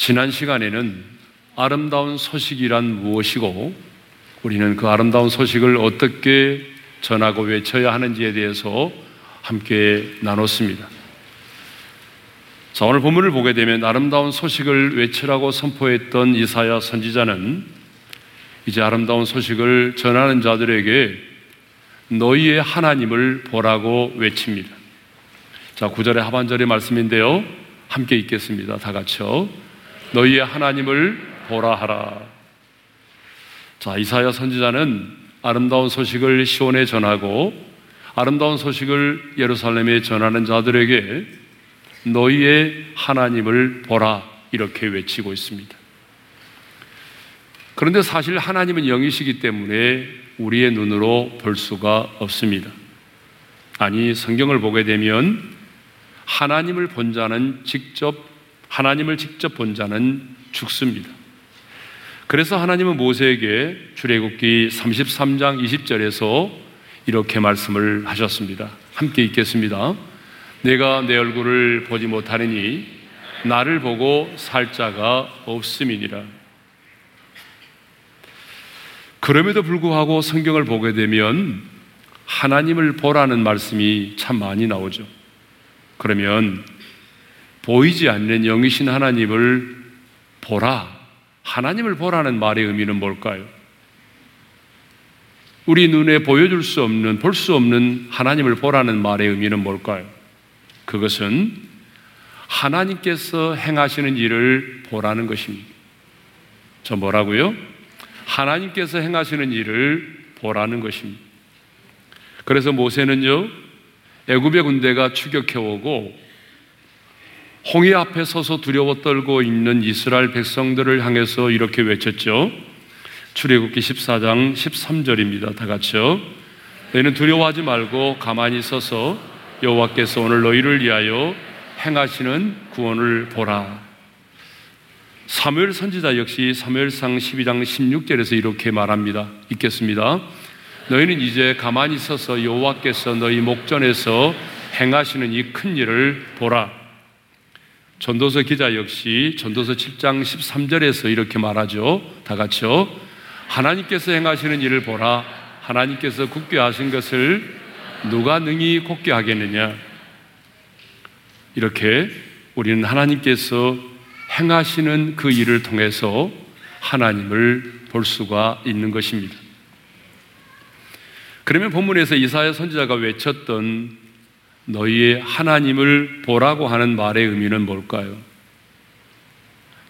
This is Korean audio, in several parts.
지난 시간에는 아름다운 소식이란 무엇이고 우리는 그 아름다운 소식을 어떻게 전하고 외쳐야 하는지에 대해서 함께 나눴습니다. 자, 오늘 본문을 보게 되면 아름다운 소식을 외치라고 선포했던 이사야 선지자는 이제 아름다운 소식을 전하는 자들에게 너희의 하나님을 보라고 외칩니다. 자, 구절의 하반절의 말씀인데요. 함께 읽겠습니다. 다 같이요. 너희의 하나님을 보라 하라. 자, 이사야 선지자는 아름다운 소식을 시온에 전하고 아름다운 소식을 예루살렘에 전하는 자들에게 너희의 하나님을 보라 이렇게 외치고 있습니다. 그런데 사실 하나님은 영이시기 때문에 우리의 눈으로 볼 수가 없습니다. 아니, 성경을 보게 되면 하나님을 본 자는 직접, 하나님을 직접 본 자는 죽습니다. 그래서 하나님은 모세에게 출애굽기 33장 20절에서 이렇게 말씀을 하셨습니다. 함께 읽겠습니다. 내가 내 얼굴을 보지 못하느니 나를 보고 살 자가 없음이니라. 그럼에도 불구하고 성경을 보게 되면 하나님을 보라는 말씀이 참 많이 나오죠. 그러면 보이지 않는 영이신 하나님을 보라. 하나님을 보라는 말의 의미는 뭘까요? 우리 눈에 보여줄 수 없는, 볼 수 없는 하나님을 보라는 말의 의미는 뭘까요? 그것은 하나님께서 행하시는 일을 보라는 것입니다. 저 뭐라고요? 하나님께서 행하시는 일을 보라는 것입니다. 그래서 모세는요, 애굽의 군대가 추격해 오고 홍해 앞에 서서 두려워 떨고 있는 이스라엘 백성들을 향해서 이렇게 외쳤죠. 출애굽기 14장 13절입니다. 다 같이요. 너희는 두려워하지 말고 가만히 서서 여호와께서 오늘 너희를 위하여 행하시는 구원을 보라. 사무엘 선지자 역시 사무엘상 12장 16절에서 이렇게 말합니다. 읽겠습니다. 너희는 이제 가만히 서서 여호와께서 너희 목전에서 행하시는 이 큰 일을 보라. 전도서 기자 역시 전도서 7장 13절에서 이렇게 말하죠. 다 같이요. 하나님께서 행하시는 일을 보라. 하나님께서 굳게 하신 것을 누가 능히 곱게 하겠느냐. 이렇게 우리는 하나님께서 행하시는 그 일을 통해서 하나님을 볼 수가 있는 것입니다. 그러면 본문에서 이사야 선지자가 외쳤던 너희의 하나님을 보라고 하는 말의 의미는 뭘까요?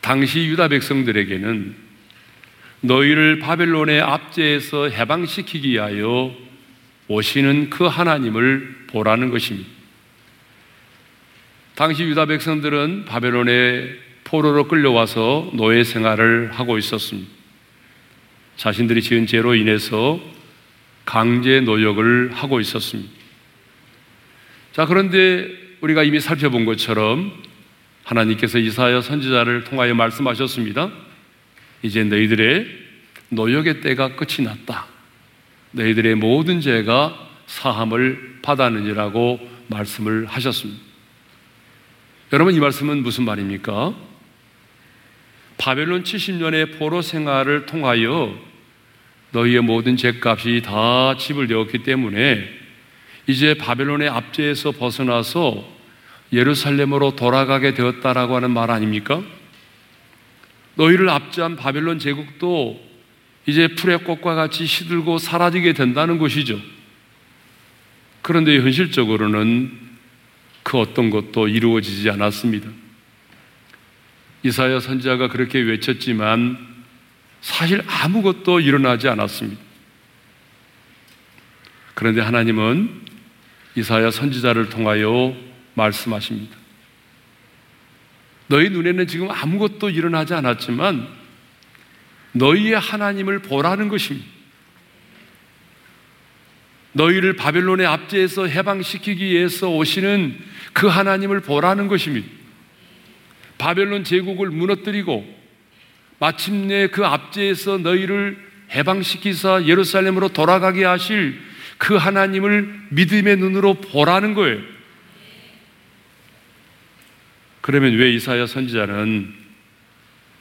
당시 유다 백성들에게는 너희를 바벨론의 압제에서 해방시키기 위하여 오시는 그 하나님을 보라는 것입니다. 당시 유다 백성들은 바벨론의 포로로 끌려와서 노예 생활을 하고 있었습니다. 자신들이 지은 죄로 인해서 강제 노역을 하고 있었습니다. 자, 그런데 우리가 이미 살펴본 것처럼 하나님께서 이사야 선지자를 통하여 말씀하셨습니다. 이제 너희들의 노역의 때가 끝이 났다. 너희들의 모든 죄가 사함을 받았느니라고 말씀을 하셨습니다. 여러분 이 말씀은 무슨 말입니까? 바벨론 70년의 포로 생활을 통하여 너희의 모든 죄값이 다 지불되었기 때문에 이제 바벨론의 압제에서 벗어나서 예루살렘으로 돌아가게 되었다라고 하는 말 아닙니까? 너희를 압제한 바벨론 제국도 이제 풀의 꽃과 같이 시들고 사라지게 된다는 것이죠. 그런데 현실적으로는 그 어떤 것도 이루어지지 않았습니다. 이사야 선지자가 그렇게 외쳤지만 사실 아무것도 일어나지 않았습니다. 그런데 하나님은 이사야 선지자를 통하여 말씀하십니다. 너희 눈에는 지금 아무것도 일어나지 않았지만 너희의 하나님을 보라는 것입니다. 너희를 바벨론의 압제에서 해방시키기 위해서 오시는 그 하나님을 보라는 것입니다. 바벨론 제국을 무너뜨리고 마침내 그 압제에서 너희를 해방시키사 예루살렘으로 돌아가게 하실 그 하나님을 믿음의 눈으로 보라는 거예요. 그러면 왜 이사야 선지자는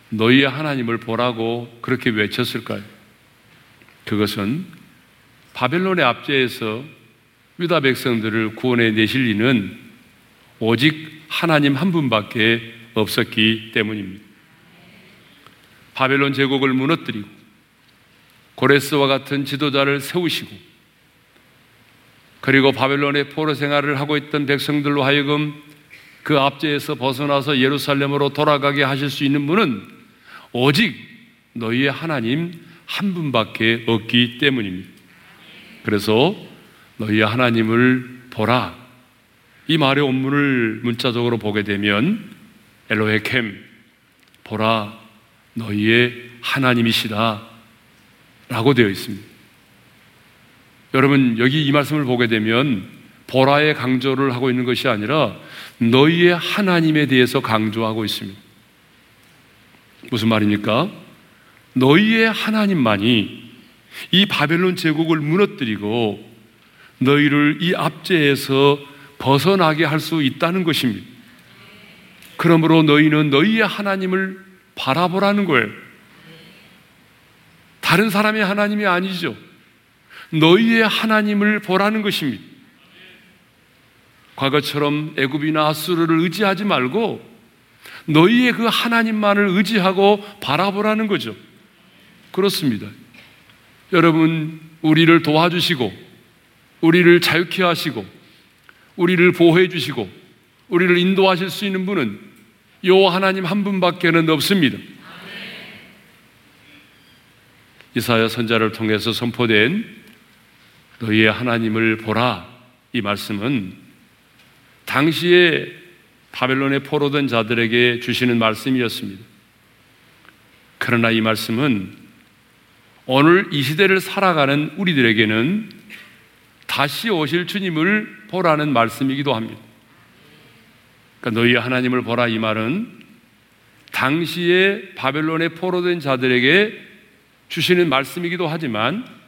너희의 하나님을 보라고 그렇게 외쳤을까요? 그것은 바벨론의 압제에서 유다 백성들을 구원해 내실 리는 오직 하나님 한 분밖에 없었기 때문입니다. 바벨론 제국을 무너뜨리고 고레스와 같은 지도자를 세우시고 그리고 바벨론의 포로 생활을 하고 있던 백성들로 하여금 그 압제에서 벗어나서 예루살렘으로 돌아가게 하실 수 있는 분은 오직 너희의 하나님 한 분밖에 없기 때문입니다. 그래서 너희의 하나님을 보라. 이 말의 원문을 문자적으로 보게 되면 엘로헤캠 보라 너희의 하나님이시다 라고 되어 있습니다. 여러분 여기 이 말씀을 보게 되면 보라의 강조를 하고 있는 것이 아니라 너희의 하나님에 대해서 강조하고 있습니다. 무슨 말입니까? 너희의 하나님만이 이 바벨론 제국을 무너뜨리고 너희를 이 압제에서 벗어나게 할 수 있다는 것입니다. 그러므로 너희는 너희의 하나님을 바라보라는 거예요. 다른 사람의 하나님이 아니죠. 너희의 하나님을 보라는 것입니다. 과거처럼 애굽이나 아수르를 의지하지 말고 너희의 그 하나님만을 의지하고 바라보라는 거죠. 그렇습니다. 여러분, 우리를 도와주시고, 우리를 자유케 하시고, 우리를 보호해 주시고, 우리를 인도하실 수 있는 분은 요 하나님 한 분밖에는 없습니다. 이사야 선자를 통해서 선포된 너희의 하나님을 보라 이 말씀은 당시에 바벨론에 포로된 자들에게 주시는 말씀이었습니다. 그러나 이 말씀은 오늘 이 시대를 살아가는 우리들에게는 다시 오실 주님을 보라는 말씀이기도 합니다. 그러니까 너희 하나님을 보라 이 말은 당시에 바벨론에 포로된 자들에게 주시는 말씀이기도 하지만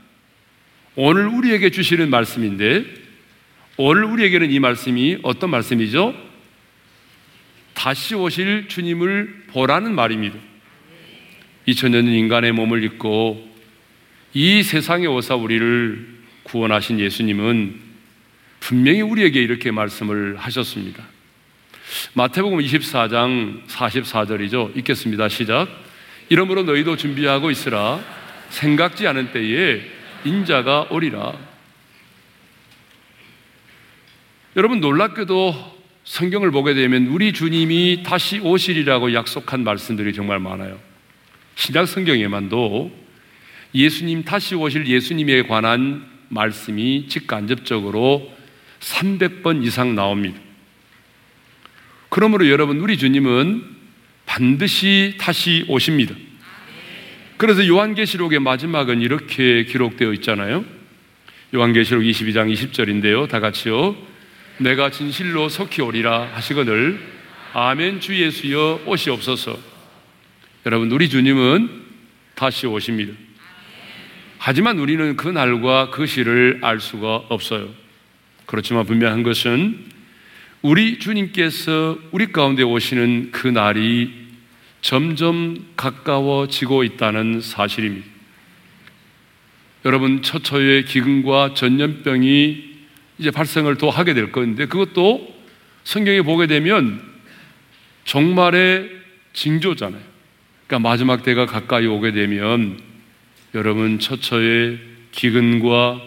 오늘 우리에게 주시는 말씀인데 오늘 우리에게는 이 말씀이 어떤 말씀이죠? 다시 오실 주님을 보라는 말입니다. 2000년 인간의 몸을 입고 이 세상에 오사 우리를 구원하신 예수님은 분명히 우리에게 이렇게 말씀을 하셨습니다. 마태복음 24장 44절이죠. 읽겠습니다. 시작. 이러므로 너희도 준비하고 있으라. 생각지 않은 때에 인자가 오리라. 여러분 놀랍게도 성경을 보게 되면 우리 주님이 다시 오시리라고 약속한 말씀들이 정말 많아요. 신약 성경에만도 예수님 다시 오실 예수님에 관한 말씀이 직간접적으로 300번 이상 나옵니다. 그러므로 여러분, 우리 주님은 반드시 다시 오십니다. 그래서 요한계시록의 마지막은 이렇게 기록되어 있잖아요. 요한계시록 22장 20절인데요. 다 같이요. 내가 진실로 속히 오리라 하시거늘 아멘 주 예수여 오시옵소서. 여러분, 우리 주님은 다시 오십니다. 하지만 우리는 그 날과 그 시를 알 수가 없어요. 그렇지만 분명한 것은 우리 주님께서 우리 가운데 오시는 그 날이 점점 가까워지고 있다는 사실입니다. 여러분, 처처의 기근과 전염병이 이제 발생을 또 하게 될 건데 그것도 성경에 보게 되면 종말의 징조잖아요. 그러니까 마지막 때가 가까이 오게 되면 여러분 처처의 기근과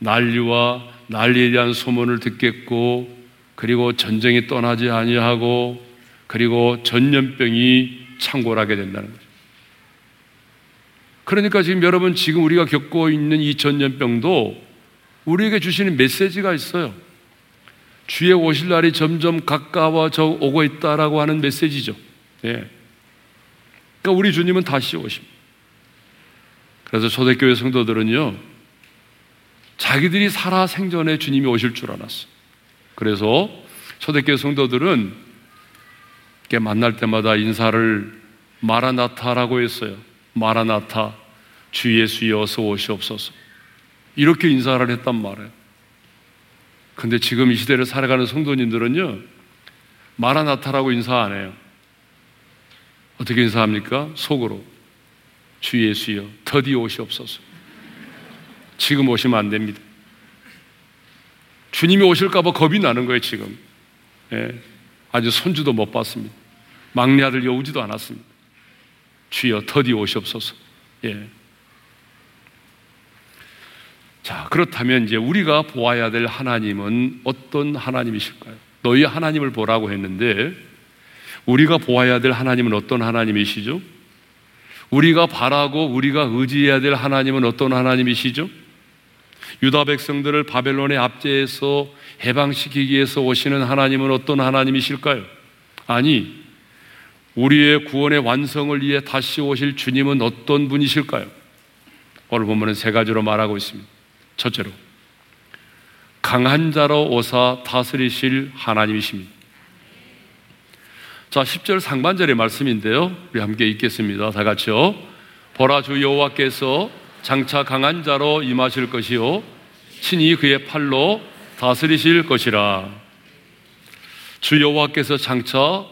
난리와 난리에 대한 소문을 듣겠고 그리고 전쟁이 떠나지 아니하고 그리고 전염병이 창궐하게 된다는 거죠. 그러니까 지금 여러분 지금 우리가 겪고 있는 이 전염병도 우리에게 주시는 메시지가 있어요. 주의 오실 날이 점점 가까워져 오고 있다라고 하는 메시지죠. 예. 그러니까 우리 주님은 다시 오십니다. 그래서 초대교회 성도들은요, 자기들이 살아 생전에 주님이 오실 줄 알았어. 그래서 초대교회 성도들은 만날 때마다 인사를 마라나타라고 했어요. 마라나타, 주 예수여 어서 오시옵소서. 이렇게 인사를 했단 말이에요. 근데 지금 이 시대를 살아가는 성도님들은요, 마라나타라고 인사 안 해요. 어떻게 인사합니까? 속으로. 주 예수여, 더디 오시옵소서. 지금 오시면 안 됩니다. 주님이 오실까봐 겁이 나는 거예요, 지금. 예. 아주 손주도 못 봤습니다. 막내 아들 여우지도 않았습니다. 주여, 더디 오시옵소서. 예. 자, 그렇다면 이제 우리가 보아야 될 하나님은 어떤 하나님이실까요? 너희 하나님을 보라고 했는데, 우리가 보아야 될 하나님은 어떤 하나님이시죠? 우리가 바라고 우리가 의지해야 될 하나님은 어떤 하나님이시죠? 유다 백성들을 바벨론의 압제에서 해방시키기 위해서 오시는 하나님은 어떤 하나님이실까요? 아니, 우리의 구원의 완성을 위해 다시 오실 주님은 어떤 분이실까요? 오늘 본문은 세 가지로 말하고 있습니다. 첫째로, 강한 자로 오사 다스리실 하나님이십니다. 자, 10절 상반절의 말씀인데요. 우리 함께 읽겠습니다. 다 같이요. 보라 주 여호와께서 장차 강한 자로 임하실 것이요 친히 그의 팔로 다스리실 것이라. 주 여호와께서 장차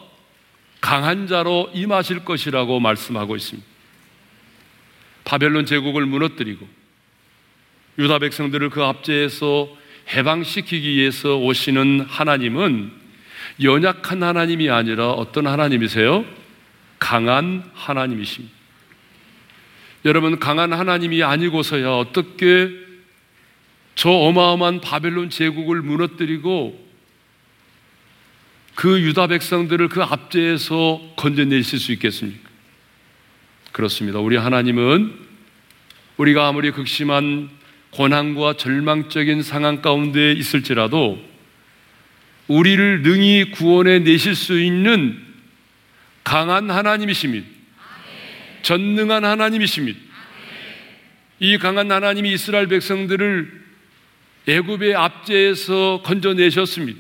강한 자로 임하실 것이라고 말씀하고 있습니다. 바벨론 제국을 무너뜨리고 유다 백성들을 그 압제에서 해방시키기 위해서 오시는 하나님은 연약한 하나님이 아니라 어떤 하나님이세요? 강한 하나님이십니다. 여러분, 강한 하나님이 아니고서야 어떻게 저 어마어마한 바벨론 제국을 무너뜨리고 그 유다 백성들을 그 압제에서 건져내실 수 있겠습니까? 그렇습니다. 우리 하나님은 우리가 아무리 극심한 고난과 절망적인 상황 가운데 있을지라도 우리를 능히 구원해 내실 수 있는 강한 하나님이십니다. 전능한 하나님이십니다. 이 강한 하나님이 이스라엘 백성들을 애굽의 압제에서 건져내셨습니다.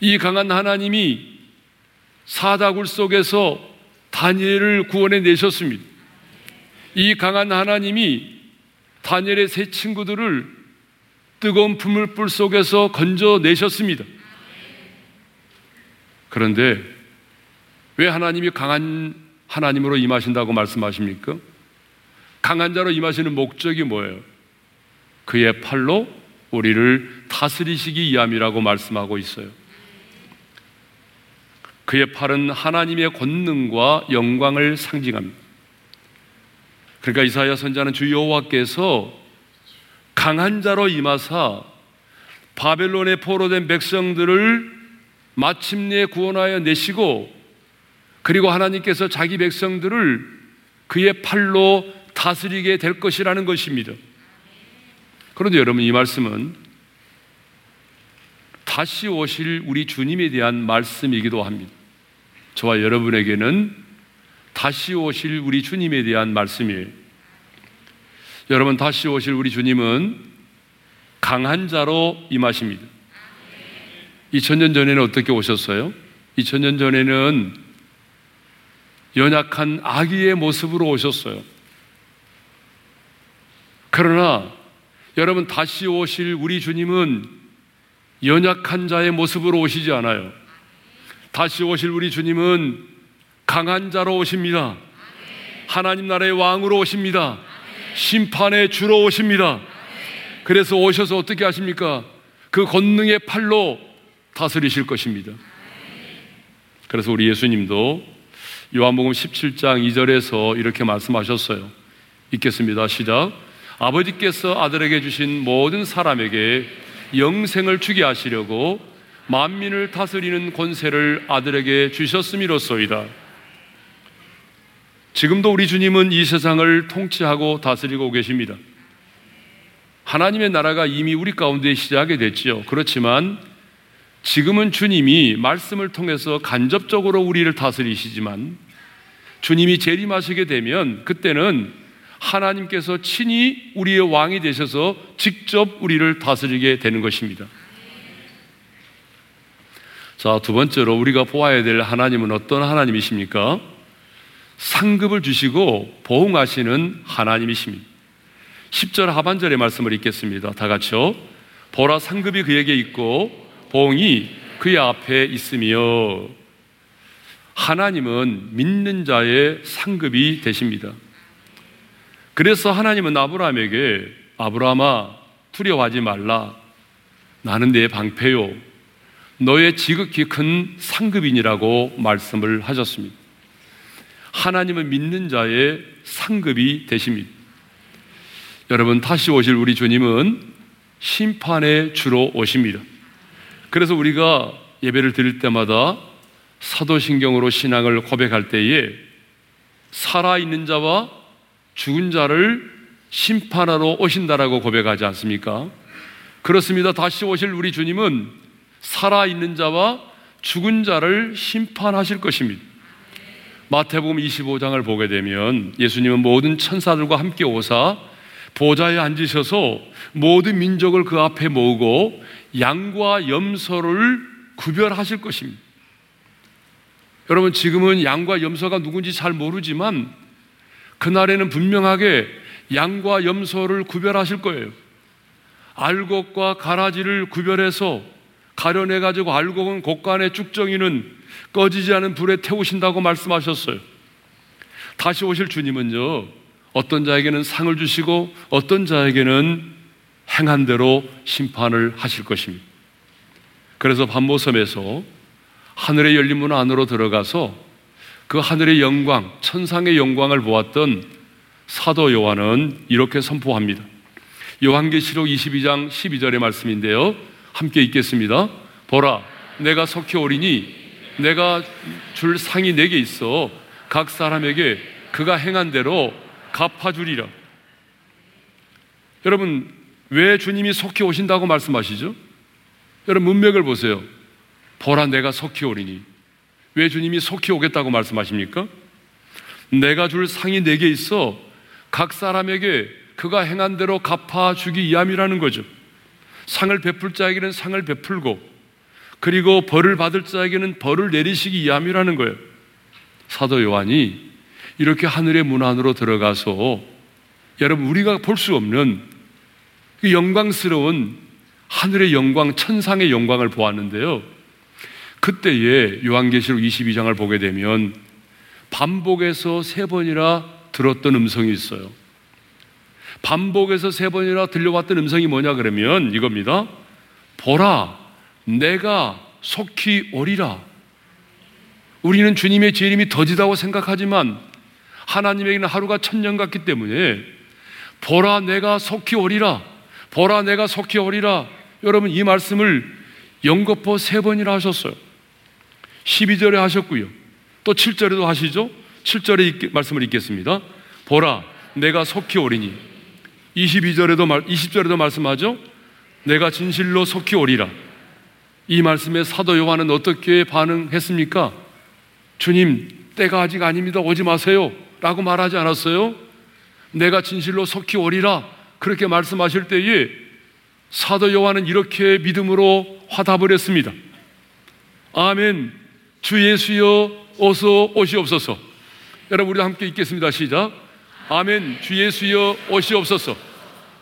이 강한 하나님이 사다굴 속에서 다니엘을 구원해 내셨습니다. 이 강한 하나님이 다니엘의 세 친구들을 뜨거운 부물불 속에서 건져내셨습니다. 그런데 왜 하나님이 강한 하나님으로 임하신다고 말씀하십니까? 강한 자로 임하시는 목적이 뭐예요? 그의 팔로 우리를 다스리시기 위함이라고 말씀하고 있어요. 그의 팔은 하나님의 권능과 영광을 상징합니다. 그러니까 이사야 선자는 주 여호와께서 강한 자로 임하사 바벨론에 포로된 백성들을 마침내 구원하여 내시고 그리고 하나님께서 자기 백성들을 그의 팔로 다스리게 될 것이라는 것입니다. 그런데 여러분 이 말씀은 다시 오실 우리 주님에 대한 말씀이기도 합니다. 저와 여러분에게는 다시 오실 우리 주님에 대한 말씀이에요. 여러분 다시 오실 우리 주님은 강한 자로 임하십니다. 2000년 전에는 어떻게 오셨어요? 2000년 전에는 연약한 아기의 모습으로 오셨어요. 그러나 여러분 다시 오실 우리 주님은 연약한 자의 모습으로 오시지 않아요. 다시 오실 우리 주님은 강한 자로 오십니다. 하나님 나라의 왕으로 오십니다. 심판의 주로 오십니다. 그래서 오셔서 어떻게 하십니까? 그 권능의 팔로 다스리실 것입니다. 그래서 우리 예수님도 요한복음 17장 2절에서 이렇게 말씀하셨어요. 읽겠습니다. 시작. 아버지께서 아들에게 주신 모든 사람에게 영생을 주게 하시려고 만민을 다스리는 권세를 아들에게 주셨음이로소이다. 지금도 우리 주님은 이 세상을 통치하고 다스리고 계십니다. 하나님의 나라가 이미 우리 가운데 시작이 됐지요. 그렇지만 지금은 주님이 말씀을 통해서 간접적으로 우리를 다스리시지만 주님이 재림하시게 되면 그때는 하나님께서 친히 우리의 왕이 되셔서 직접 우리를 다스리게 되는 것입니다. 자, 두 번째로 우리가 보아야 될 하나님은 어떤 하나님이십니까? 상급을 주시고 보응하시는 하나님이십니다. 10절 하반절의 말씀을 읽겠습니다. 다 같이요. 보라 상급이 그에게 있고 봉이 그의 앞에 있으며 하나님은 믿는 자의 상급이 되십니다. 그래서 하나님은 아브라함에게 아브라함아 두려워하지 말라. 나는 내 방패요. 너의 지극히 큰 상급인이라고 말씀을 하셨습니다. 하나님은 믿는 자의 상급이 되십니다. 여러분, 다시 오실 우리 주님은 심판의 주로 오십니다. 그래서 우리가 예배를 드릴 때마다 사도신경으로 신앙을 고백할 때에 살아있는 자와 죽은 자를 심판하러 오신다라고 고백하지 않습니까? 그렇습니다. 다시 오실 우리 주님은 살아있는 자와 죽은 자를 심판하실 것입니다. 마태복음 25장을 보게 되면 예수님은 모든 천사들과 함께 오사 보좌에 앉으셔서 모든 민족을 그 앞에 모으고 양과 염소를 구별하실 것입니다. 여러분 지금은 양과 염소가 누군지 잘 모르지만 그날에는 분명하게 양과 염소를 구별하실 거예요. 알곡과 가라지를 구별해서 가려내 가지고 알곡은 곡간의 쭉정이는 꺼지지 않은 불에 태우신다고 말씀하셨어요. 다시 오실 주님은요. 어떤 자에게는 상을 주시고 어떤 자에게는 행한 대로 심판을 하실 것입니다. 그래서 반모섬에서 하늘의 열린 문 안으로 들어가서 그 하늘의 영광, 천상의 영광을 보았던 사도 요한은 이렇게 선포합니다. 요한계시록 22장 12절의 말씀인데요. 함께 읽겠습니다. 보라, 내가 속히 오리니 내가 줄 상이 내게 있어 각 사람에게 그가 행한 대로 갚아주리라. 여러분, 왜 주님이 속히 오신다고 말씀하시죠? 여러분, 문맥을 보세요. 보라, 내가 속히 오리니. 왜 주님이 속히 오겠다고 말씀하십니까? 내가 줄 상이 내게 있어 각 사람에게 그가 행한 대로 갚아 주기 위함이라는 거죠. 상을 베풀 자에게는 상을 베풀고 그리고 벌을 받을 자에게는 벌을 내리시기 위함이라는 거예요. 사도 요한이 이렇게 하늘의 문 안으로 들어가서 여러분 우리가 볼 수 없는 그 영광스러운 하늘의 영광, 천상의 영광을 보았는데요. 그때에 요한계시록 22장을 보게 되면 반복해서 세 번이나 들었던 음성이 있어요. 반복해서 세 번이나 들려왔던 음성이 뭐냐 그러면 이겁니다. 보라, 내가 속히 오리라. 우리는 주님의 재림이 더디다고 생각하지만 하나님에게는 하루가 천년 같기 때문에 보라, 내가 속히 오리라. 보라, 내가 속히 오리라. 여러분 이 말씀을 연거포 세 번이나 하셨어요. 12절에 하셨고요. 또 7절에도 하시죠. 7절에 말씀을 읽겠습니다. 보라, 내가 속히 오리니. 22절에도 말, 20절에도 말씀하죠. 내가 진실로 속히 오리라. 이 말씀에 사도 요한은 어떻게 반응했습니까? 주님, 때가 아직 아닙니다. 오지 마세요. 라고 말하지 않았어요? 내가 진실로 속히 오리라. 그렇게 말씀하실 때에 사도 요한은 이렇게 믿음으로 화답을 했습니다. 아멘. 주 예수여 어서 오시옵소서. 여러분 우리 함께 읽겠습니다. 시작. 아멘. 주 예수여 오시옵소서.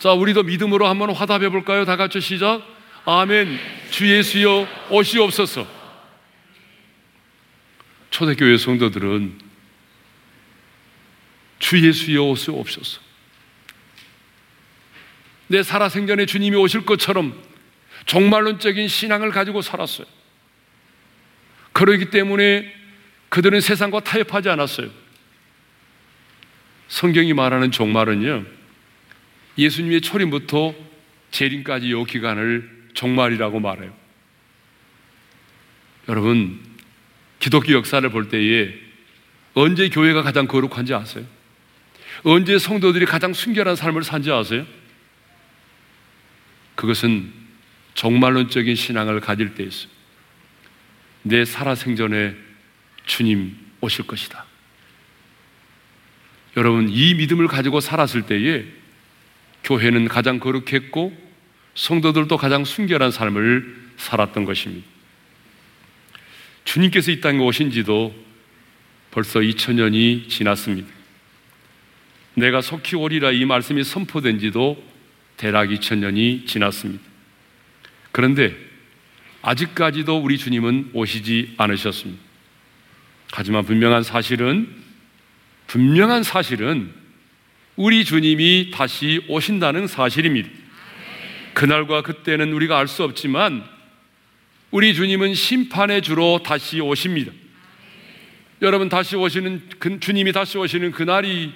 자, 우리도 믿음으로 한번 화답해 볼까요? 다 같이 시작. 아멘. 주 예수여 오시옵소서. 초대교회 성도들은 주 예수여 오시옵소서. 내 살아생전에 주님이 오실 것처럼 종말론적인 신앙을 가지고 살았어요. 그러기 때문에 그들은 세상과 타협하지 않았어요. 성경이 말하는 종말은요, 예수님의 초림부터 재림까지 요 기간을 종말이라고 말해요. 여러분, 기독교 역사를 볼 때에 언제 교회가 가장 거룩한지 아세요? 언제 성도들이 가장 순결한 삶을 산지 아세요? 그것은 종말론적인 신앙을 가질 때 있어요. 내 살아생전에 주님 오실 것이다. 여러분, 이 믿음을 가지고 살았을 때에 교회는 가장 거룩했고 성도들도 가장 순결한 삶을 살았던 것입니다. 주님께서 이 땅에 오신 지도 벌써 2000년이 지났습니다. 내가 속히 오리라 이 말씀이 선포된 지도 대략 2000년이 지났습니다. 그런데 아직까지도 우리 주님은 오시지 않으셨습니다. 하지만 분명한 사실은 분명한 사실은 우리 주님이 다시 오신다는 사실입니다. 그날과 그때는 우리가 알 수 없지만 우리 주님은 심판의 주로 다시 오십니다. 여러분 다시 오시는 그, 주님이 다시 오시는 그날이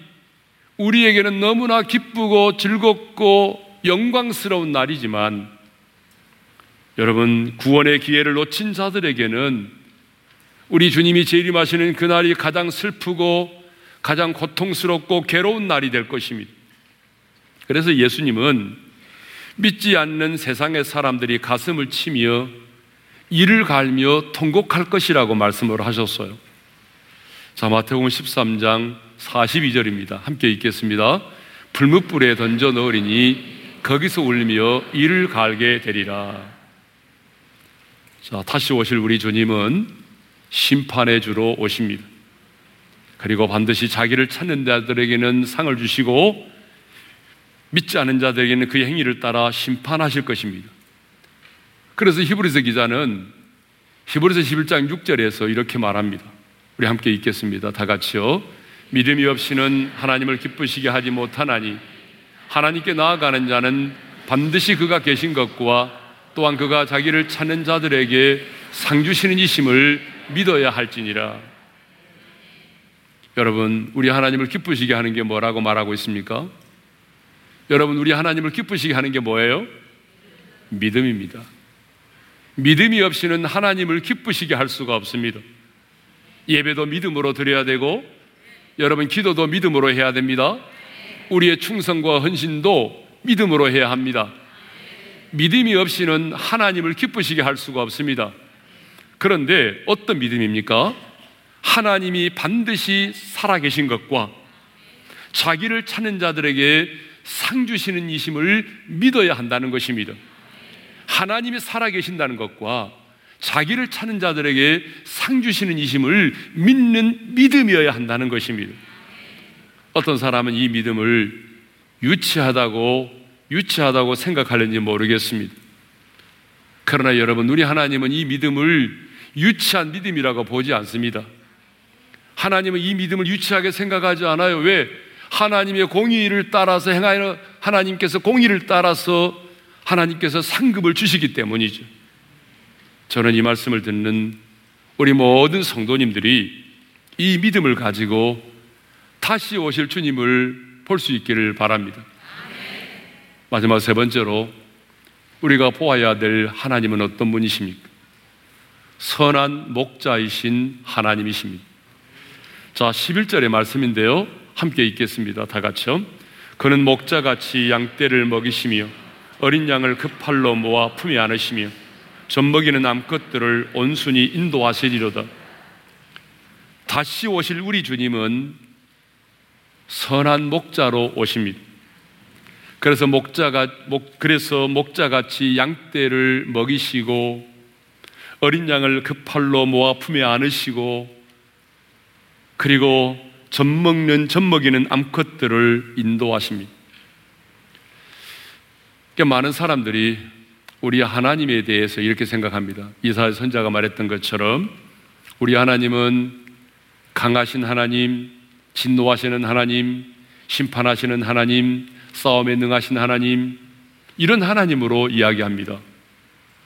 우리에게는 너무나 기쁘고 즐겁고 영광스러운 날이지만 여러분 구원의 기회를 놓친 자들에게는 우리 주님이 재림하시는 그날이 가장 슬프고 가장 고통스럽고 괴로운 날이 될 것입니다. 그래서 예수님은 믿지 않는 세상의 사람들이 가슴을 치며 이를 갈며 통곡할 것이라고 말씀을 하셨어요. 자, 마태복음 13장 42절입니다. 함께 읽겠습니다. 불뭇불에 던져 넣으리니 거기서 울며 이를 갈게 되리라. 자, 다시 오실 우리 주님은 심판의 주로 오십니다. 그리고 반드시 자기를 찾는 자들에게는 상을 주시고 믿지 않은 자들에게는 그의 행위를 따라 심판하실 것입니다. 그래서 히브리서 기자는 히브리서 11장 6절에서 이렇게 말합니다. 우리 함께 읽겠습니다. 다 같이요. 믿음이 없이는 하나님을 기쁘시게 하지 못하나니 하나님께 나아가는 자는 반드시 그가 계신 것과 또한 그가 자기를 찾는 자들에게 상 주시는 이심을 믿어야 할지니라. 여러분, 우리 하나님을 기쁘시게 하는 게 뭐라고 말하고 있습니까? 여러분, 우리 하나님을 기쁘시게 하는 게 뭐예요? 믿음입니다. 믿음이 없이는 하나님을 기쁘시게 할 수가 없습니다. 예배도 믿음으로 드려야 되고, 여러분, 기도도 믿음으로 해야 됩니다. 우리의 충성과 헌신도 믿음으로 해야 합니다. 믿음이 없이는 하나님을 기쁘시게 할 수가 없습니다. 그런데 어떤 믿음입니까? 하나님이 반드시 살아계신 것과 자기를 찾는 자들에게 상 주시는 이심을 믿어야 한다는 것입니다. 하나님이 살아계신다는 것과 자기를 찾는 자들에게 상 주시는 이심을 믿는 믿음이어야 한다는 것입니다. 어떤 사람은 이 믿음을 유치하다고 유치하다고 생각하는지 모르겠습니다. 그러나 여러분, 우리 하나님은 이 믿음을 유치한 믿음이라고 보지 않습니다. 하나님은 이 믿음을 유치하게 생각하지 않아요. 왜? 하나님의 공의를 따라서 행하여 하나님께서 공의를 따라서 하나님께서 상급을 주시기 때문이죠. 저는 이 말씀을 듣는 우리 모든 성도님들이 이 믿음을 가지고 다시 오실 주님을 볼 수 있기를 바랍니다. 마지막 세 번째로 우리가 보아야 될 하나님은 어떤 분이십니까? 선한 목자이신 하나님이십니다. 자, 11절의 말씀인데요. 함께 읽겠습니다. 다 같이요. 그는 목자같이 양떼를 먹이시며 어린 양을 그 팔로 모아 품에 안으시며 젖먹이는 암컷들을 온순히 인도하시리로다. 다시 오실 우리 주님은 선한 목자로 오십니다. 그래서 목자가 목 그래서 목자같이 양떼를 먹이시고 어린 양을 그 팔로 모아 품에 안으시고 그리고 젖 먹는 젖 먹이는 암컷들을 인도하십니다. 그러니까 많은 사람들이 우리 하나님에 대해서 이렇게 생각합니다. 이사야 선자가 말했던 것처럼 우리 하나님은 강하신 하나님, 진노하시는 하나님, 심판하시는 하나님, 싸움에 능하신 하나님, 이런 하나님으로 이야기합니다.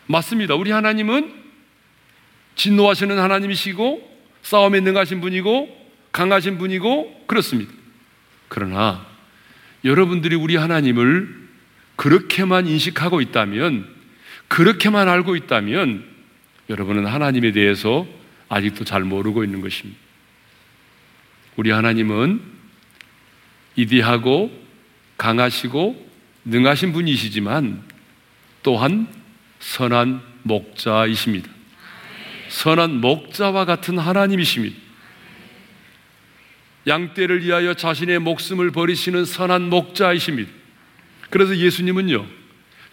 맞습니다. 우리 하나님은 진노하시는 하나님이시고 싸움에 능하신 분이고 강하신 분이고 그렇습니다. 그러나 여러분들이 우리 하나님을 그렇게만 인식하고 있다면 그렇게만 알고 있다면 여러분은 하나님에 대해서 아직도 잘 모르고 있는 것입니다. 우리 하나님은 이디하고 강하시고 능하신 분이시지만 또한 선한 목자이십니다. 선한 목자와 같은 하나님이십니다. 양떼를 위하여 자신의 목숨을 버리시는 선한 목자이십니다. 그래서 예수님은요,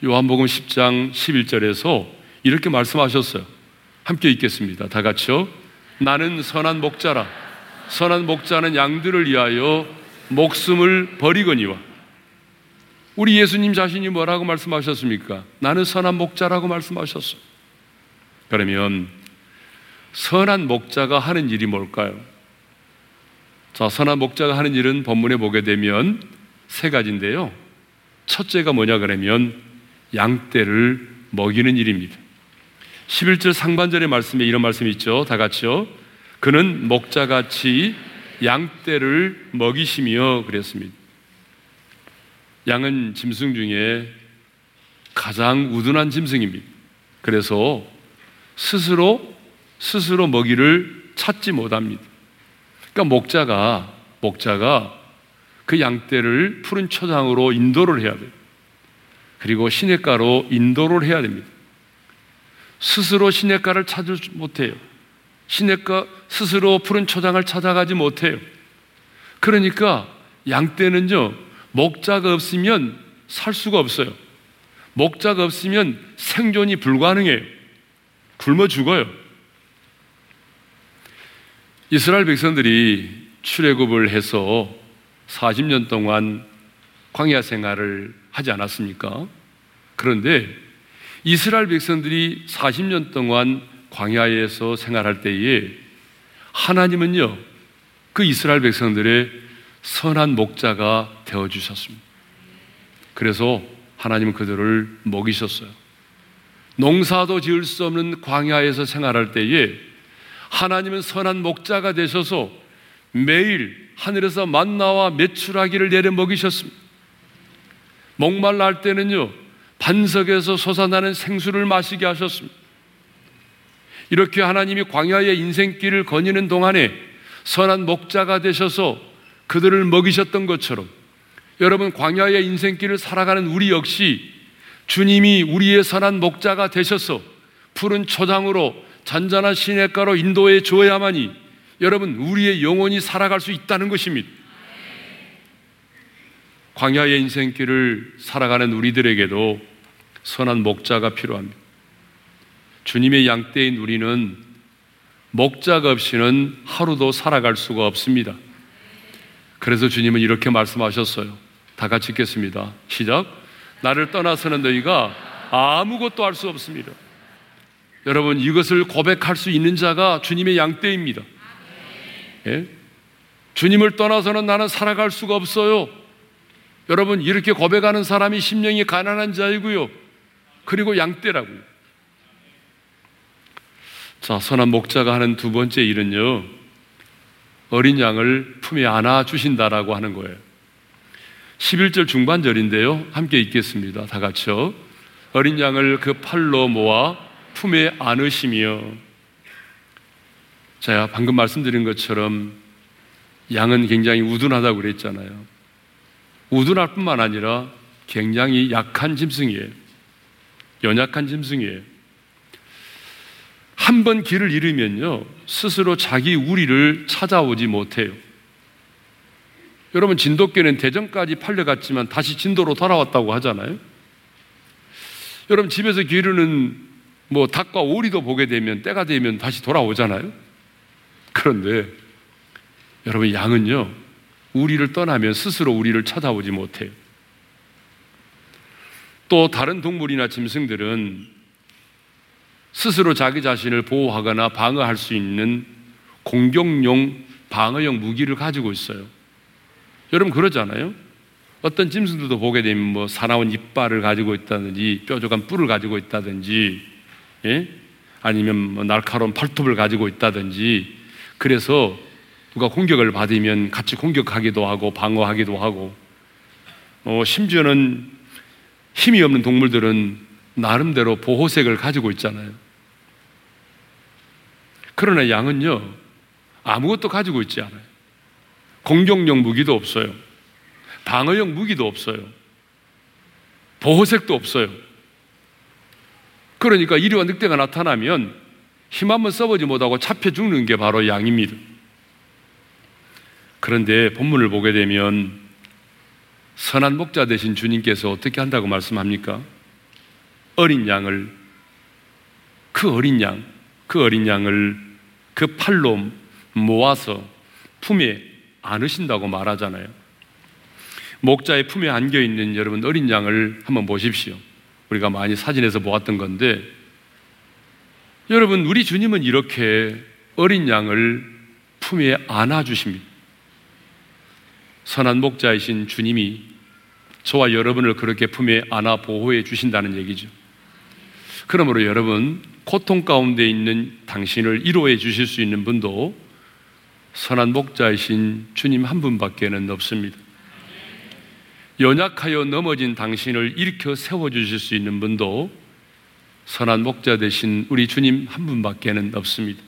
요한복음 10장 11절에서 이렇게 말씀하셨어요. 함께 읽겠습니다. 다 같이요. 나는 선한 목자라. 선한 목자는 양들을 위하여 목숨을 버리거니와. 우리 예수님 자신이 뭐라고 말씀하셨습니까? 나는 선한 목자라고 말씀하셨어. 그러면 선한 목자가 하는 일이 뭘까요? 자, 선한 목자가 하는 일은 본문에 보게 되면 세 가지인데요. 첫째가 뭐냐 그러면 양떼를 먹이는 일입니다. 11절 상반절의 말씀에 이런 말씀이 있죠. 다 같이요. 그는 목자같이 양떼를 먹이시며 그랬습니다. 양은 짐승 중에 가장 우둔한 짐승입니다. 그래서 스스로 스스로 먹이를 찾지 못합니다. 그러니까 목자가 목자가 그 양떼를 푸른 초장으로 인도를 해야 돼요. 그리고 시냇가로 인도를 해야 됩니다. 스스로 시냇가를 찾지 못해요. 시냇가 스스로 푸른 초장을 찾아가지 못해요. 그러니까 양떼는요 목자가 없으면 살 수가 없어요. 목자가 없으면 생존이 불가능해요. 굶어 죽어요. 이스라엘 백성들이 출애굽을 해서 40년 동안 광야 생활을 하지 않았습니까? 그런데 이스라엘 백성들이 40년 동안 광야에서 생활할 때에 하나님은요, 그 이스라엘 백성들의 선한 목자가 되어 주셨습니다. 그래서 하나님은 그들을 먹이셨어요. 농사도 지을 수 없는 광야에서 생활할 때에 하나님은 선한 목자가 되셔서 매일 하늘에서 만나와 메추라기를 내려 먹이셨습니다. 목말라 할 때는요, 반석에서 솟아나는 생수를 마시게 하셨습니다. 이렇게 하나님이 광야의 인생길을 거니는 동안에 선한 목자가 되셔서 그들을 먹이셨던 것처럼 여러분 광야의 인생길을 살아가는 우리 역시 주님이 우리의 선한 목자가 되셔서 푸른 초장으로 잔잔한 시냇가로 인도해 주어야만이 여러분 우리의 영혼이 살아갈 수 있다는 것입니다. 광야의 인생길을 살아가는 우리들에게도 선한 목자가 필요합니다. 주님의 양떼인 우리는 목자가 없이는 하루도 살아갈 수가 없습니다. 그래서 주님은 이렇게 말씀하셨어요. 다 같이 읽겠습니다. 시작. 나를 떠나서는 너희가 아무것도 할 수 없습니다. 여러분, 이것을 고백할 수 있는 자가 주님의 양떼입니다. 예? 주님을 떠나서는 나는 살아갈 수가 없어요. 여러분, 이렇게 고백하는 사람이 심령이 가난한 자이고요. 그리고 양떼라고요. 자, 선한 목자가 하는 두 번째 일은요, 어린 양을 품에 안아 주신다라고 하는 거예요. 11절 중반절인데요. 함께 읽겠습니다. 다 같이요. 어린 양을 그 팔로 모아 품에 안으시며 제가 방금 말씀드린 것처럼 양은 굉장히 우둔하다고 그랬잖아요. 우둔할 뿐만 아니라 굉장히 약한 짐승이에요. 연약한 짐승이에요. 한 번 길을 잃으면요, 스스로 자기 우리를 찾아오지 못해요. 여러분 진돗개는 대전까지 팔려갔지만 다시 진도로 돌아왔다고 하잖아요. 여러분 집에서 기르는 뭐 닭과 오리도 보게 되면 때가 되면 다시 돌아오잖아요. 그런데 여러분 양은요 우리를 떠나면 스스로 우리를 찾아오지 못해요. 또 다른 동물이나 짐승들은 스스로 자기 자신을 보호하거나 방어할 수 있는 공격용 방어용 무기를 가지고 있어요. 여러분 그러잖아요. 어떤 짐승들도 보게 되면 뭐 사나운 이빨을 가지고 있다든지 뾰족한 뿔을 가지고 있다든지 예? 아니면 뭐 날카로운 팔톱을 가지고 있다든지 그래서 누가 공격을 받으면 같이 공격하기도 하고 방어하기도 하고 어, 심지어는 힘이 없는 동물들은 나름대로 보호색을 가지고 있잖아요. 그러나 양은요 아무것도 가지고 있지 않아요. 공격용 무기도 없어요. 방어용 무기도 없어요. 보호색도 없어요. 그러니까 이리와 늑대가 나타나면 힘 한번 써보지 못하고 잡혀 죽는 게 바로 양입니다. 그런데 본문을 보게 되면 선한 목자 되신 주님께서 어떻게 한다고 말씀합니까? 어린 양을 그 어린 양, 그 어린 양을 그 팔로 모아서 품에 안으신다고 말하잖아요. 목자의 품에 안겨 있는 여러분 어린 양을 한번 보십시오. 우리가 많이 사진에서 보았던 건데 여러분, 우리 주님은 이렇게 어린 양을 품에 안아 주십니다. 선한 목자이신 주님이 저와 여러분을 그렇게 품에 안아 보호해 주신다는 얘기죠. 그러므로 여러분, 고통 가운데 있는 당신을 위로해 주실 수 있는 분도 선한 목자이신 주님 한 분밖에는 없습니다. 연약하여 넘어진 당신을 일으켜 세워 주실 수 있는 분도 선한 목자 되신 우리 주님 한 분밖에는 없습니다.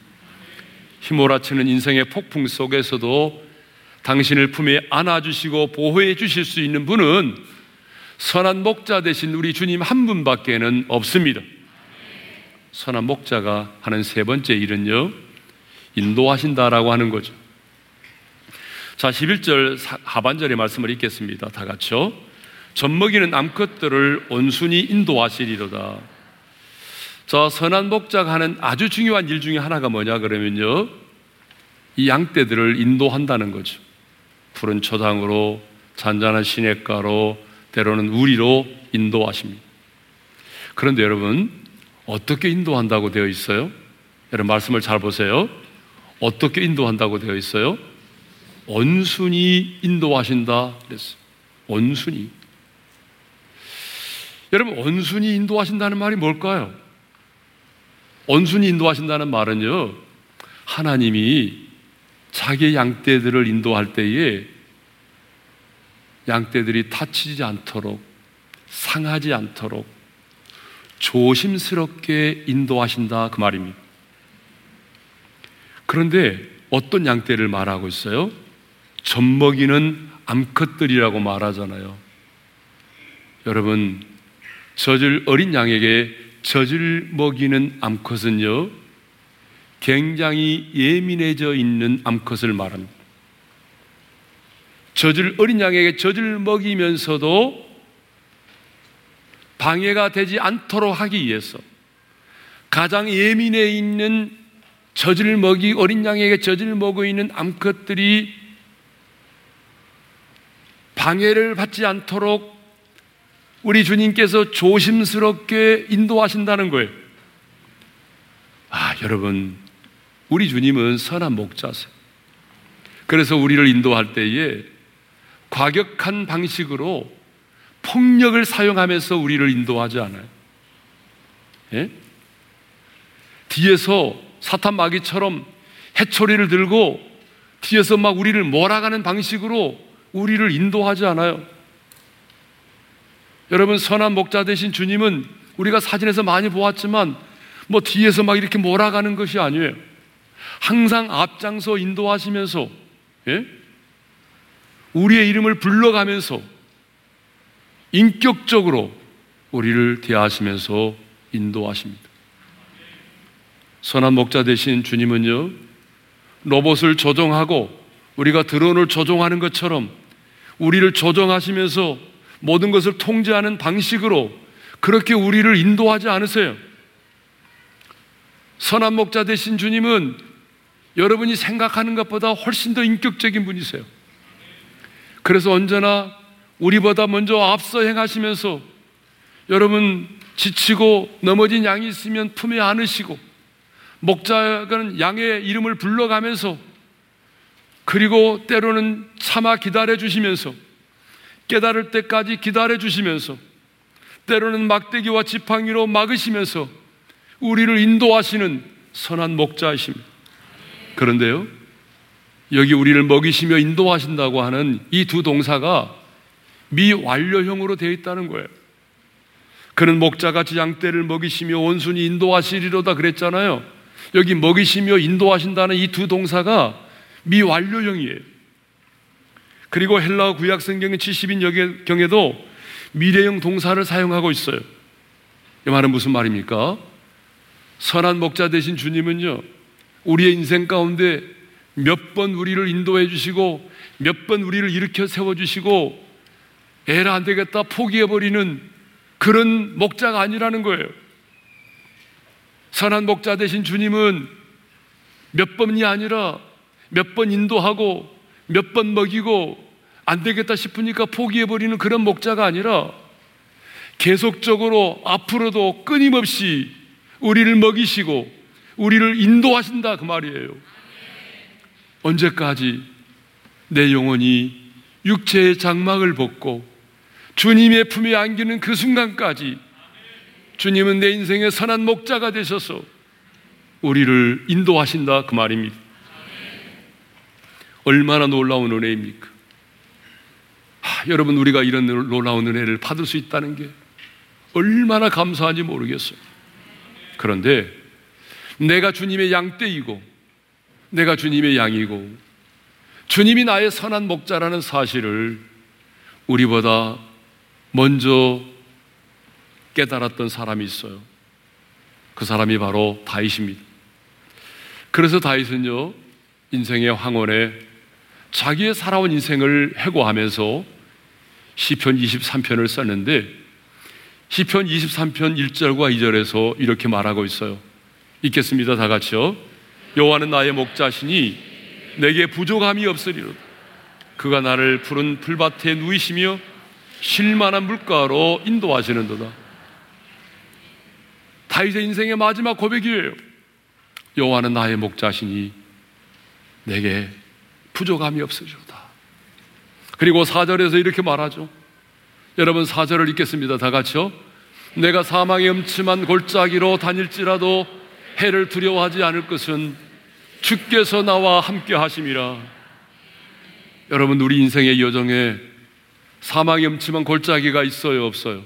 휘몰아치는 인생의 폭풍 속에서도 당신을 품에 안아주시고 보호해 주실 수 있는 분은 선한 목자 되신 우리 주님 한 분밖에는 없습니다. 선한 목자가 하는 세 번째 일은요, 인도하신다라고 하는 거죠. 자, 11절 하반절의 말씀을 읽겠습니다. 다 같이요. 젖먹이는 암컷들을 온순히 인도하시리로다. 저 선한 목자가 하는 아주 중요한 일 중에 하나가 뭐냐 그러면요. 이 양떼들을 인도한다는 거죠. 푸른 초장으로 잔잔한 시냇가로 때로는 우리로 인도하십니다. 그런데 여러분 어떻게 인도한다고 되어 있어요? 여러분 말씀을 잘 보세요. 어떻게 인도한다고 되어 있어요? 온순히 인도하신다 그랬어요. 온순히. 여러분 온순히 인도하신다는 말이 뭘까요? 온순히 인도하신다는 말은요. 하나님이 자기 양떼들을 인도할 때에 양떼들이 다치지 않도록 상하지 않도록 조심스럽게 인도하신다 그 말입니다. 그런데 어떤 양떼를 말하고 있어요? 젖먹이는 암컷들이라고 말하잖아요. 여러분, 젖을 어린 양에게 젖을 먹이는 암컷은요, 굉장히 예민해져 있는 암컷을 말합니다. 젖을 어린 양에게 젖을 먹이면서도 방해가 되지 않도록 하기 위해서 가장 예민해 있는 젖을 먹이 어린 양에게 젖을 먹고 있는 암컷들이 방해를 받지 않도록 우리 주님께서 조심스럽게 인도하신다는 거예요. 아, 여러분, 우리 주님은 선한 목자세요. 그래서 우리를 인도할 때에 과격한 방식으로 폭력을 사용하면서 우리를 인도하지 않아요. 예? 뒤에서 사탄 마귀처럼 해초리를 들고 뒤에서 막 우리를 몰아가는 방식으로 우리를 인도하지 않아요. 여러분, 선한 목자 되신 주님은 우리가 사진에서 많이 보았지만 뭐 뒤에서 막 이렇게 몰아가는 것이 아니에요. 항상 앞장서 인도하시면서, 예? 우리의 이름을 불러가면서 인격적으로 우리를 대하시면서 인도하십니다. 선한 목자 되신 주님은요, 로봇을 조종하고 우리가 드론을 조종하는 것처럼 우리를 조종하시면서 모든 것을 통제하는 방식으로 그렇게 우리를 인도하지 않으세요. 선한 목자 되신 주님은 여러분이 생각하는 것보다 훨씬 더 인격적인 분이세요. 그래서 언제나 우리보다 먼저 앞서 행하시면서 여러분 지치고 넘어진 양이 있으면 품에 안으시고 목자는 양의 이름을 불러가면서 그리고 때로는 참아 기다려 주시면서 깨달을 때까지 기다려 주시면서 때로는 막대기와 지팡이로 막으시면서 우리를 인도하시는 선한 목자이십니다. 그런데요, 여기 우리를 먹이시며 인도하신다고 하는 이 두 동사가 미완료형으로 되어 있다는 거예요. 그는 목자같이 양떼를 먹이시며 온순히 인도하시리로다 그랬잖아요. 여기 먹이시며 인도하신다는 이 두 동사가 미완료형이에요. 그리고 헬라 구약 성경의 70인 경에도 미래형 동사를 사용하고 있어요. 이 말은 무슨 말입니까? 선한 목자 되신 주님은요, 우리의 인생 가운데 몇 번 우리를 인도해 주시고, 몇 번 우리를 일으켜 세워 주시고, 에라 안 되겠다 포기해 버리는 그런 목자가 아니라는 거예요. 선한 목자 되신 주님은 몇 번이 아니라 몇 번 인도하고 몇 번 먹이고 안 되겠다 싶으니까 포기해 버리는 그런 목자가 아니라 계속적으로 앞으로도 끊임없이 우리를 먹이시고 우리를 인도하신다 그 말이에요. 언제까지 내 영혼이 육체의 장막을 벗고 주님의 품에 안기는 그 순간까지 주님은 내 인생의 선한 목자가 되셔서 우리를 인도하신다 그 말입니다. 얼마나 놀라운 은혜입니까? 하, 여러분 우리가 이런 놀라운 은혜를 받을 수 있다는 게 얼마나 감사한지 모르겠어요. 그런데 내가 주님의 양떼이고 내가 주님의 양이고 주님이 나의 선한 목자라는 사실을 우리보다 먼저 깨달았던 사람이 있어요. 그 사람이 바로 다윗입니다. 그래서 다윗은요, 인생의 황혼에 자기의 살아온 인생을 해고하면서 시편 23편을 썼는데 시편 23편 1절과 2절에서 이렇게 말하고 있어요. 읽겠습니다. 다 같이요. 여호와는 나의 목자시니 내게 부족함이 없으리로다. 그가 나를 푸른 풀밭에 누이시며 쉴만한 물가로 인도하시는도다. 다윗의 인생의 마지막 고백이에요. 여호와는 나의 목자시니 내게 부족함이 없으리로다. 그리고 4절에서 이렇게 말하죠. 여러분 4절을 읽겠습니다. 다 같이요. 내가 사망의 음침한 골짜기로 다닐지라도 해를 두려워하지 않을 것은 주께서 나와 함께 하심이라. 여러분 우리 인생의 여정에 사망의 음침한 골짜기가 있어요, 없어요?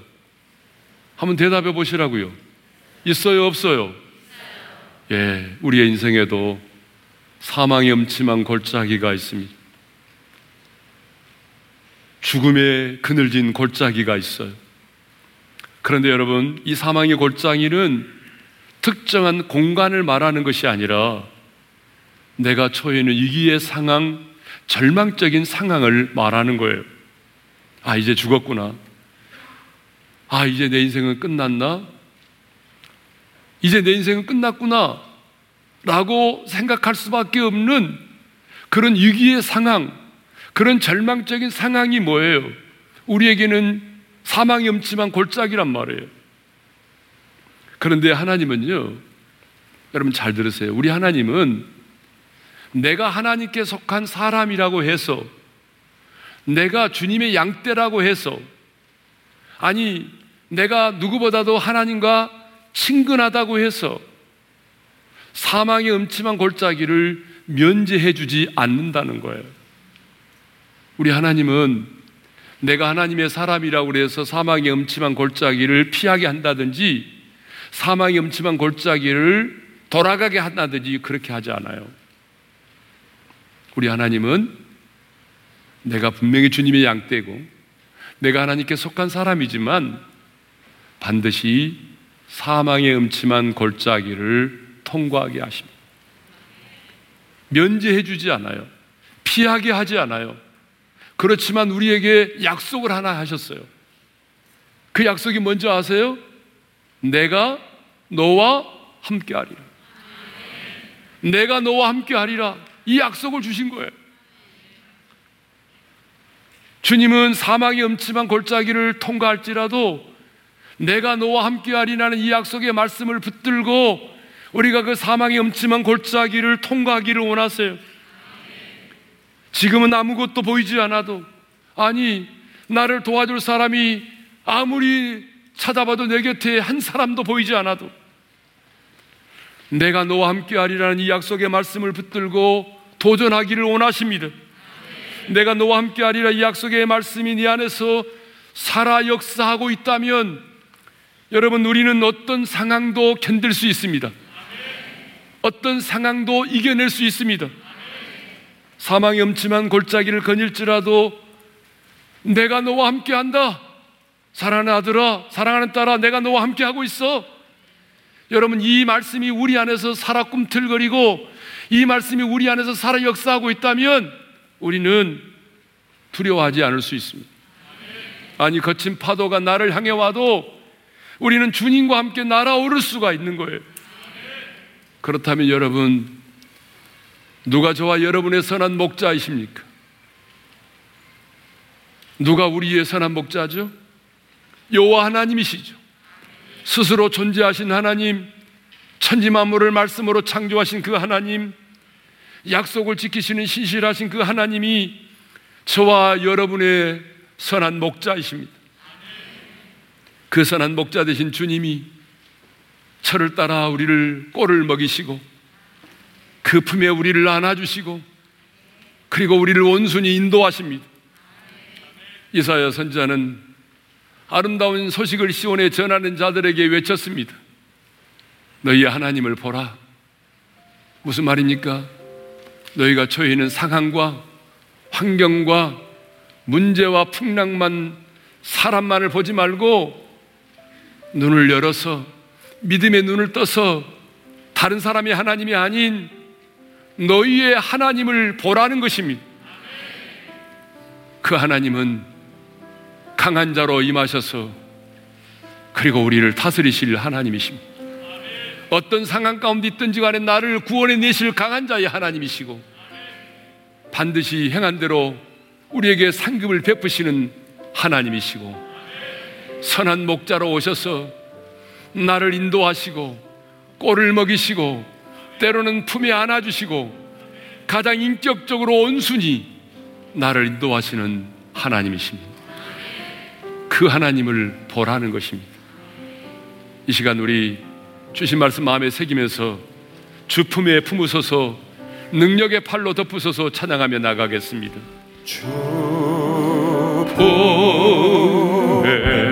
한번 대답해 보시라고요. 있어요, 없어요? 예, 우리의 인생에도 사망의 음침한 골짜기가 있습니다. 죽음의 그늘진 골짜기가 있어요. 그런데 여러분, 이 사망의 골짜기는 특정한 공간을 말하는 것이 아니라 내가 처해 있는 위기의 상황, 절망적인 상황을 말하는 거예요. 아, 이제 죽었구나. 아, 이제 내 인생은 끝났나? 이제 내 인생은 끝났구나. 라고 생각할 수밖에 없는 그런 위기의 상황, 그런 절망적인 상황이 뭐예요? 우리에게는 사망이 엄침한 골짜기란 말이에요. 그런데 하나님은요, 여러분 잘 들으세요. 우리 하나님은 내가 하나님께 속한 사람이라고 해서, 내가 주님의 양떼라고 해서, 아니, 내가 누구보다도 하나님과 친근하다고 해서 사망의 음침한 골짜기를 면제해 주지 않는다는 거예요. 우리 하나님은 내가 하나님의 사람이라고 그래서 사망의 음침한 골짜기를 피하게 한다든지 사망의 음침한 골짜기를 돌아가게 한다든지 그렇게 하지 않아요. 우리 하나님은 내가 분명히 주님의 양떼고 내가 하나님께 속한 사람이지만 반드시 사망의 음침한 골짜기를 통과하게 하십니다. 면제해 주지 않아요. 피하게 하지 않아요. 그렇지만 우리에게 약속을 하나 하셨어요. 그 약속이 뭔지 아세요? 내가 너와 함께 하리라. 내가 너와 함께 하리라. 이 약속을 주신 거예요. 주님은 사망이 엄침한 골짜기를 통과할지라도 내가 너와 함께 하리라는 이 약속의 말씀을 붙들고 우리가 그 사망이 엄침한 골짜기를 통과하기를 원하세요. 지금은 아무것도 보이지 않아도 아니 나를 도와줄 사람이 아무리 찾아봐도 내 곁에 한 사람도 보이지 않아도 내가 너와 함께 하리라는 이 약속의 말씀을 붙들고 도전하기를 원하십니다. 내가 너와 함께 하리라 이 약속의 말씀이 네 안에서 살아 역사하고 있다면 여러분 우리는 어떤 상황도 견딜 수 있습니다. 어떤 상황도 이겨낼 수 있습니다. 사망이 엄침한 골짜기를 거닐지라도 내가 너와 함께 한다. 사랑하는 아들아, 사랑하는 딸아, 내가 너와 함께 하고 있어. 여러분, 이 말씀이 우리 안에서 살아 꿈틀거리고 이 말씀이 우리 안에서 살아 역사하고 있다면 우리는 두려워하지 않을 수 있습니다. 아니, 거친 파도가 나를 향해 와도 우리는 주님과 함께 날아오를 수가 있는 거예요. 그렇다면 여러분, 누가 저와 여러분의 선한 목자이십니까? 누가 우리의 선한 목자죠? 여호와 하나님이시죠. 스스로 존재하신 하나님, 천지 만물을 말씀으로 창조하신 그 하나님, 약속을 지키시는 신실하신 그 하나님이 저와 여러분의 선한 목자이십니다. 그 선한 목자 되신 주님이 철을 따라 우리를 꼴을 먹이시고 그 품에 우리를 안아주시고 그리고 우리를 온순히 인도하십니다. 이사야 선자는 아름다운 소식을 시온에 전하는 자들에게 외쳤습니다. 너희 하나님을 보라. 무슨 말입니까? 너희가 처해 있는 상황과 환경과 문제와 풍랑만 사람만을 보지 말고 눈을 열어서 믿음의 눈을 떠서 다른 사람의 하나님이 아닌 너희의 하나님을 보라는 것입니다. 그 하나님은 강한 자로 임하셔서 그리고 우리를 다스리실 하나님이십니다. 어떤 상황 가운데 있든지 간에 나를 구원해 내실 강한 자의 하나님이시고 반드시 행한 대로 우리에게 상급을 베푸시는 하나님이시고 선한 목자로 오셔서 나를 인도하시고 꼴을 먹이시고 때로는 품에 안아주시고 가장 인격적으로 온순히 나를 인도하시는 하나님이십니다. 그 하나님을 보라는 것입니다. 이 시간 우리 주신 말씀 마음에 새기면서 주 품에 품으소서 능력의 팔로 덮으소서 찬양하며 나가겠습니다. 주 품에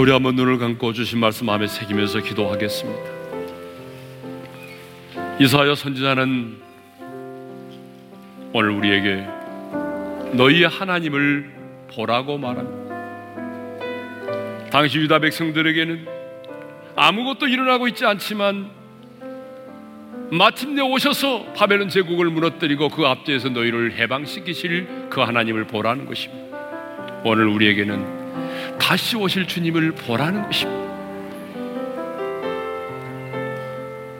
우리 한번 눈을 감고 주신 말씀 마음에 새기면서 기도하겠습니다. 이사야 선지자는 오늘 우리에게 너희의 하나님을 보라고 말합니다. 당시 유다 백성들에게는 아무것도 일어나고 있지 않지만 마침내 오셔서 바벨론 제국을 무너뜨리고 그 앞제에서 너희를 해방시키실 그 하나님을 보라는 것입니다. 오늘 우리에게는 다시 오실 주님을 보라는 것입니다.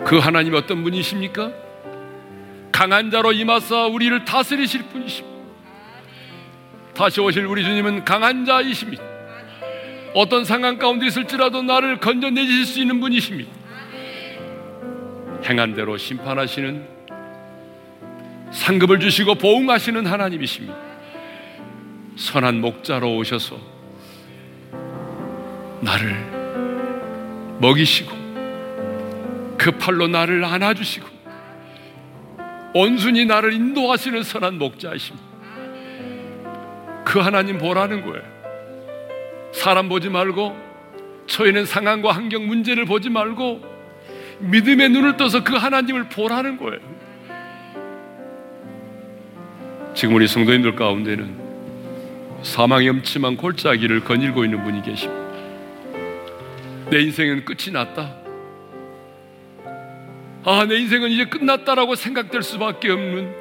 그 하나님 어떤 분이십니까? 강한 자로 임하사 우리를 다스리실 분이십니다. 다시 오실 우리 주님은 강한 자이십니다. 어떤 상황 가운데 있을지라도 나를 건져내실 수 있는 분이십니다. 행한 대로 심판하시는 상급을 주시고 보응하시는 하나님이십니다. 선한 목자로 오셔서 나를 먹이시고 그 팔로 나를 안아주시고 온순히 나를 인도하시는 선한 목자이십니다. 그 하나님 보라는 거예요. 사람 보지 말고 처해는 상황과 환경 문제를 보지 말고 믿음의 눈을 떠서 그 하나님을 보라는 거예요. 지금 우리 성도님들 가운데는 사망의 엄침한 골짜기를 거닐고 있는 분이 계십니다. 내 인생은 끝이 났다. 아, 내 인생은 이제 끝났다라고 생각될 수밖에 없는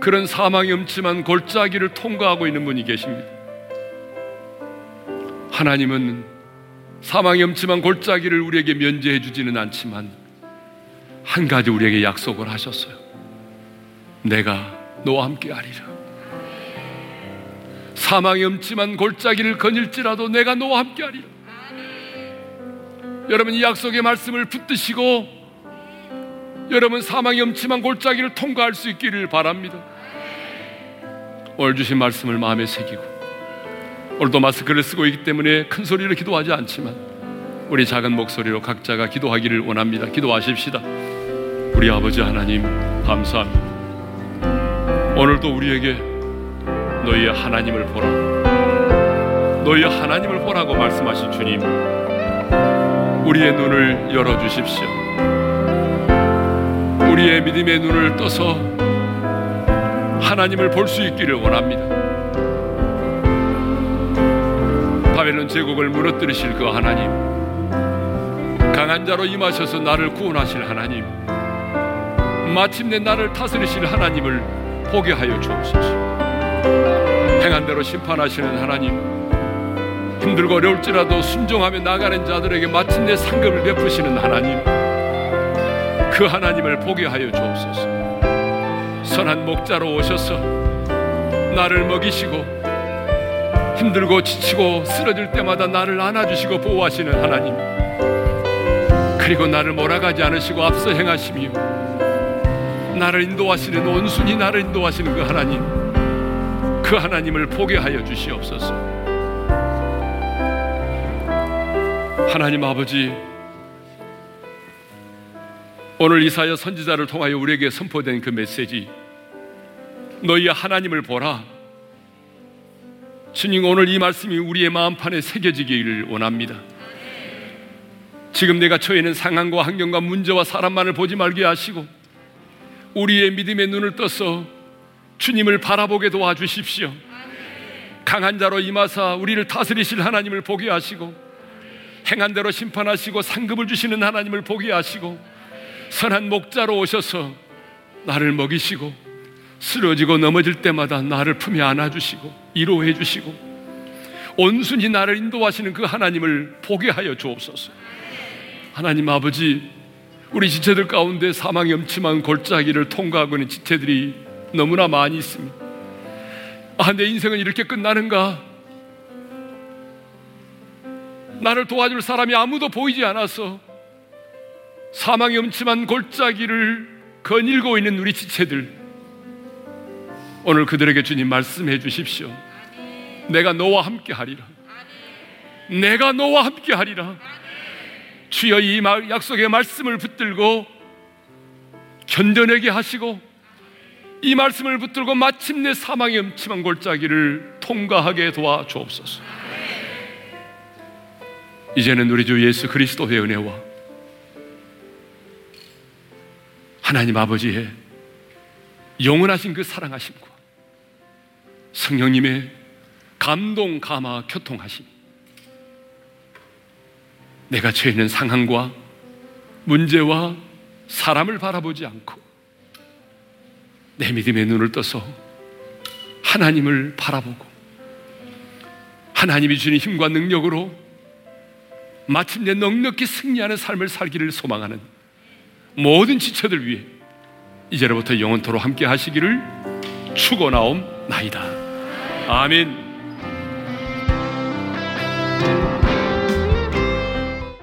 그런 사망의 엄침한 골짜기를 통과하고 있는 분이 계십니다. 하나님은 사망의 엄침한 골짜기를 우리에게 면제해 주지는 않지만 한 가지 우리에게 약속을 하셨어요. 내가 너와 함께 하리라. 사망의 엄침한 골짜기를 거닐지라도 내가 너와 함께 하리라. 여러분 이 약속의 말씀을 붙드시고 여러분 사망의 엄침한 골짜기를 통과할 수 있기를 바랍니다. 오늘 주신 말씀을 마음에 새기고 오늘도 마스크를 쓰고 있기 때문에 큰 소리로 기도하지 않지만 우리 작은 목소리로 각자가 기도하기를 원합니다. 기도하십시다. 우리 아버지 하나님 감사합니다. 오늘도 우리에게 너희의 하나님을 보라. 너희의 하나님을 보라고 말씀하신 주님. 우리의 눈을 열어 주십시오. 우리의 믿음의 눈을 떠서 하나님을 볼 수 있기를 원합니다. 바벨론 제국을 무너뜨리실 그 하나님, 강한 자로 임하셔서 나를 구원하실 하나님, 마침내 나를 다스리실 하나님을 보게 하여 주옵소서. 행한 대로 심판하시는 하나님, 힘들고 어려울지라도 순종하며 나가는 자들에게 마침내 상급을 베푸시는 하나님, 그 하나님을 보게 하여 주옵소서. 선한 목자로 오셔서 나를 먹이시고 힘들고 지치고 쓰러질 때마다 나를 안아주시고 보호하시는 하나님 그리고 나를 몰아가지 않으시고 앞서 행하시며 나를 인도하시는 온순히 나를 인도하시는 그 하나님 그 하나님을 보게 하여 주시옵소서 하나님 아버지 오늘 이사야 선지자를 통하여 우리에게 선포된 그 메시지 너희 하나님을 보라. 주님 오늘 이 말씀이 우리의 마음판에 새겨지기를 원합니다. 지금 내가 처해 있는 상황과 환경과 문제와 사람만을 보지 말게 하시고 우리의 믿음의 눈을 떠서 주님을 바라보게 도와주십시오. 강한 자로 임하사 우리를 다스리실 하나님을 보게 하시고 행한 대로 심판하시고 상급을 주시는 하나님을 보게 하시고 선한 목자로 오셔서 나를 먹이시고 쓰러지고 넘어질 때마다 나를 품에 안아주시고 위로해 주시고 온순히 나를 인도하시는 그 하나님을 보게 하여 주옵소서. 하나님 아버지, 우리 지체들 가운데 사망이 엄침한 골짜기를 통과하고 있는 지체들이 너무나 많이 있습니다. 아, 내 인생은 이렇게 끝나는가? 나를 도와줄 사람이 아무도 보이지 않아서 사망의 음침한 골짜기를 거닐고 있는 우리 지체들 오늘 그들에게 주님 말씀해 주십시오. 내가 너와 함께 하리라. 내가 너와 함께 하리라. 주여 이 약속의 말씀을 붙들고 견뎌내게 하시고 이 말씀을 붙들고 마침내 사망의 음침한 골짜기를 통과하게 도와 주옵소서. 이제는 우리 주 예수 그리스도의 은혜와 하나님 아버지의 영원하신 그 사랑하심과 성령님의 감동, 감화, 교통하심. 내가 처해 있는 상황과 문제와 사람을 바라보지 않고 내 믿음의 눈을 떠서 하나님을 바라보고 하나님이 주는 힘과 능력으로 마침내 넉넉히 승리하는 삶을 살기를 소망하는 모든 지체들 위해 이제로부터 영원토로 함께 하시기를 축원하옵나이다. 아멘.